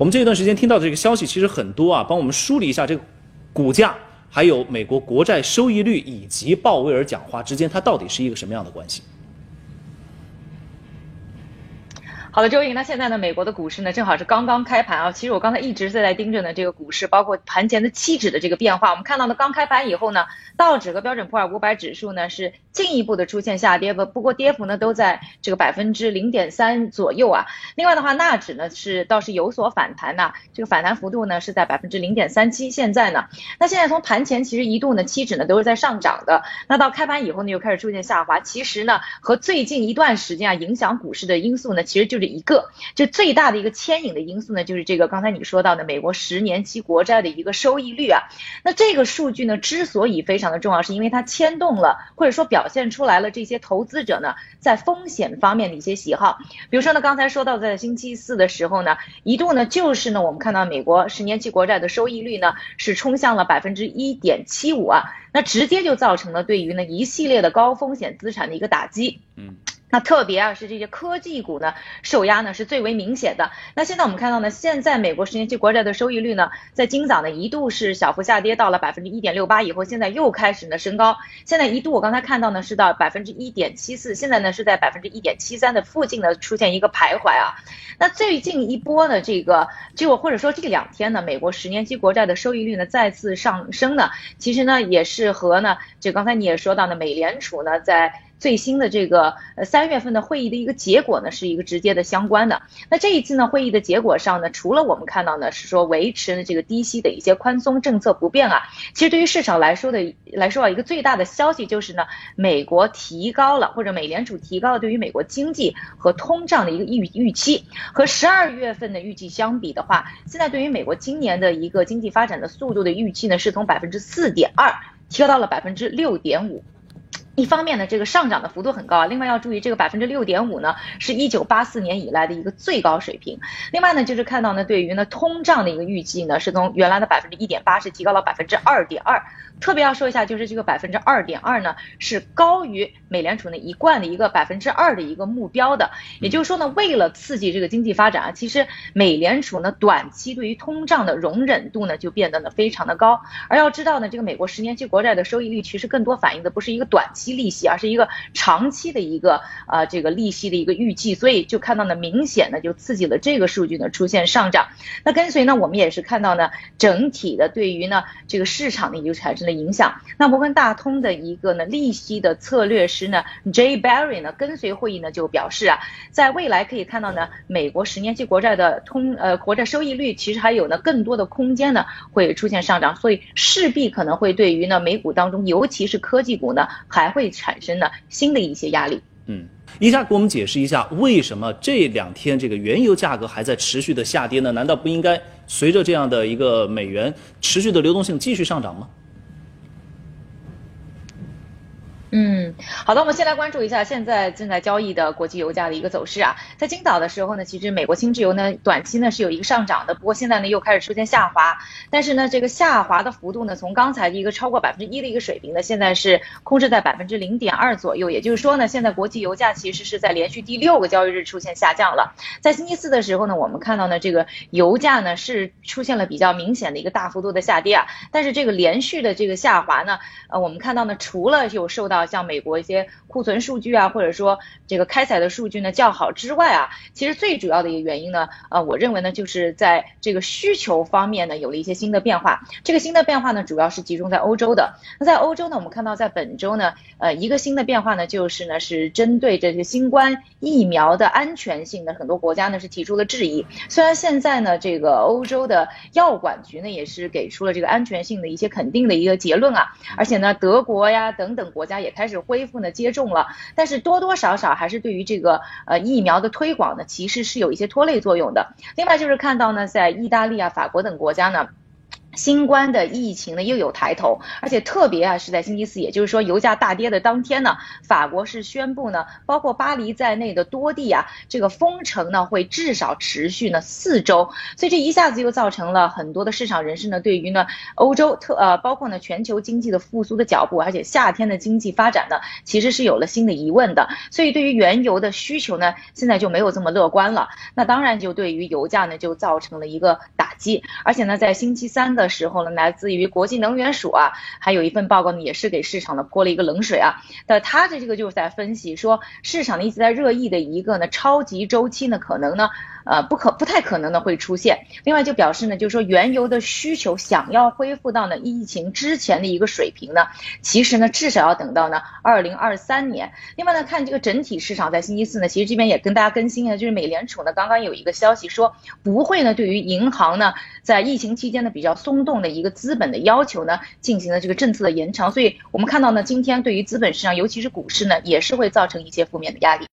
我们这一段时间听到的这个消息其实很多啊，帮我们梳理一下这个股价，还有美国国债收益率以及鲍威尔讲话之间，它到底是一个什么样的关系？好的，周莹，那现在呢，美国的股市呢，正好是刚刚开盘啊。其实我刚才一直在在盯着呢，这个股市，包括盘前的期指的这个变化。我们看到呢，刚开盘以后呢，道指和标准普尔五百指数呢是进一步的出现下跌，不不过跌幅呢都在这个百分之零点三左右啊。另外的话，纳指呢是倒是有所反弹呐，这个反弹幅度呢是在百分之零点三七。现在呢，那现在从盘前其实一度呢期指呢都是在上涨的，那到开盘以后呢又开始出现下滑。其实呢和最近一段时间啊影响股市的因素呢，其实就。是一个，就最大的一个牵引的因素呢，就是这个刚才你说到的美国十年期国债的一个收益率啊。那这个数据呢，之所以非常的重要，是因为它牵动了或者说表现出来了这些投资者呢在风险方面的一些喜好。比如说呢，刚才说到在星期四的时候呢，一度呢就是呢我们看到美国十年期国债的收益率呢是冲向了百分之一点七五啊，那直接就造成了对于呢一系列的高风险资产的一个打击。嗯。那特别啊，是这些科技股呢受压呢是最为明显的。那现在我们看到呢，现在美国十年期国债的收益率呢，在今早呢一度是小幅下跌到了百分之一点六八，以后现在又开始呢升高。现在一度我刚才看到呢是到百分之一点七四，现在呢是在百分之一点七三的附近呢出现一个徘徊啊。那最近一波呢这个就或者说这两天呢，美国十年期国债的收益率呢再次上升呢，其实呢也是和呢就刚才你也说到呢，美联储呢在。最新的这个呃三月份的会议的一个结果呢，是一个直接的相关的。那这一次呢会议的结果上呢，除了我们看到呢是说维持呢这个低息的一些宽松政策不变啊，其实对于市场来说的来说啊，一个最大的消息就是呢，美国提高了或者美联储提高了对于美国经济和通胀的一个预预期，和十二月份的预计相比的话，现在对于美国今年的一个经济发展的速度的预期呢，是从百分之四点二提高到了百分之六点五。一方面呢，这个上涨的幅度很高啊。另外要注意，这个百分之六点五呢，是一九八四年以来的一个最高水平。另外呢，就是看到呢，对于呢通胀的一个预计呢，是从原来的百分之一点八，是提高了百分之二点二。特别要说一下，就是这个百分之二点二呢，是高于美联储呢一贯的一个百分之二的一个目标的。也就是说呢，为了刺激这个经济发展啊，其实美联储呢短期对于通胀的容忍度呢就变得呢非常的高。而要知道呢，这个美国十年期国债的收益率其实更多反映的不是一个短期利息，而是一个长期的一个呃这个利息的一个预计。所以就看到呢，明显的就刺激了这个数据呢出现上涨。那跟随呢，我们也是看到呢，整体的对于呢这个市场呢也就产生了。影响。那摩根大通的一个呢利息的策略师呢，Jay Barry 呢跟随会议呢就表示啊，在未来可以看到呢，美国十年期国债的通呃国债收益率其实还有呢更多的空间呢会出现上涨，所以势必可能会对于呢美股当中，尤其是科技股呢还会产生的新的一些压力。嗯，一下给我们解释一下，为什么这两天这个原油价格还在持续的下跌呢？难道不应该随着这样的一个美元持续的流动性继续上涨吗？嗯，好的，我们先来关注一下现在正在交易的国际油价的一个走势啊。在今早的时候呢，其实美国轻质油呢短期呢是有一个上涨的，不过现在呢又开始出现下滑。但是呢，这个下滑的幅度呢，从刚才的一个超过百分之一的一个水平呢，现在是控制在百分之零点二左右。也就是说呢，现在国际油价其实是在连续第六个交易日出现下降了。在星期四的时候呢，我们看到呢这个油价呢是出现了比较明显的一个大幅度的下跌啊。但是这个连续的这个下滑呢，呃，我们看到呢，除了有受到像美国一些库存数据啊，或者说这个开采的数据呢较好之外啊，其实最主要的一个原因呢，呃，我认为呢，就是在这个需求方面呢有了一些新的变化。这个新的变化呢，主要是集中在欧洲的。那在欧洲呢，我们看到在本周呢，呃，一个新的变化呢，就是呢是针对这个新冠疫苗的安全性呢，很多国家呢是提出了质疑。虽然现在呢，这个欧洲的药管局呢也是给出了这个安全性的一些肯定的一个结论啊，而且呢，德国呀等等国家也开始。恢复呢接种了，但是多多少少还是对于这个呃疫苗的推广呢，其实是有一些拖累作用的。另外就是看到呢，在意大利啊、法国等国家呢。新冠的疫情呢又有抬头，而且特别啊是在星期四，也就是说油价大跌的当天呢，法国是宣布呢，包括巴黎在内的多地啊，这个封城呢会至少持续呢四周，所以这一下子又造成了很多的市场人士呢对于呢欧洲特呃包括呢全球经济的复苏的脚步，而且夏天的经济发展呢其实是有了新的疑问的，所以对于原油的需求呢现在就没有这么乐观了，那当然就对于油价呢就造成了一个打击，而且呢在星期三的的时候呢，来自于国际能源署啊，还有一份报告呢也是给市场呢泼了一个冷水啊，那他的这个就是在分析说市场呢一直在热议的一个呢超级周期呢可能呢。呃，不可不太可能的会出现。另外就表示呢，就是说原油的需求想要恢复到呢疫情之前的一个水平呢，其实呢至少要等到呢二零二三年。另外呢，看这个整体市场在星期四呢，其实这边也跟大家更新啊，就是美联储呢刚刚有一个消息说不会呢对于银行呢在疫情期间呢比较松动的一个资本的要求呢进行了这个政策的延长。所以我们看到呢今天对于资本市场，尤其是股市呢，也是会造成一些负面的压力。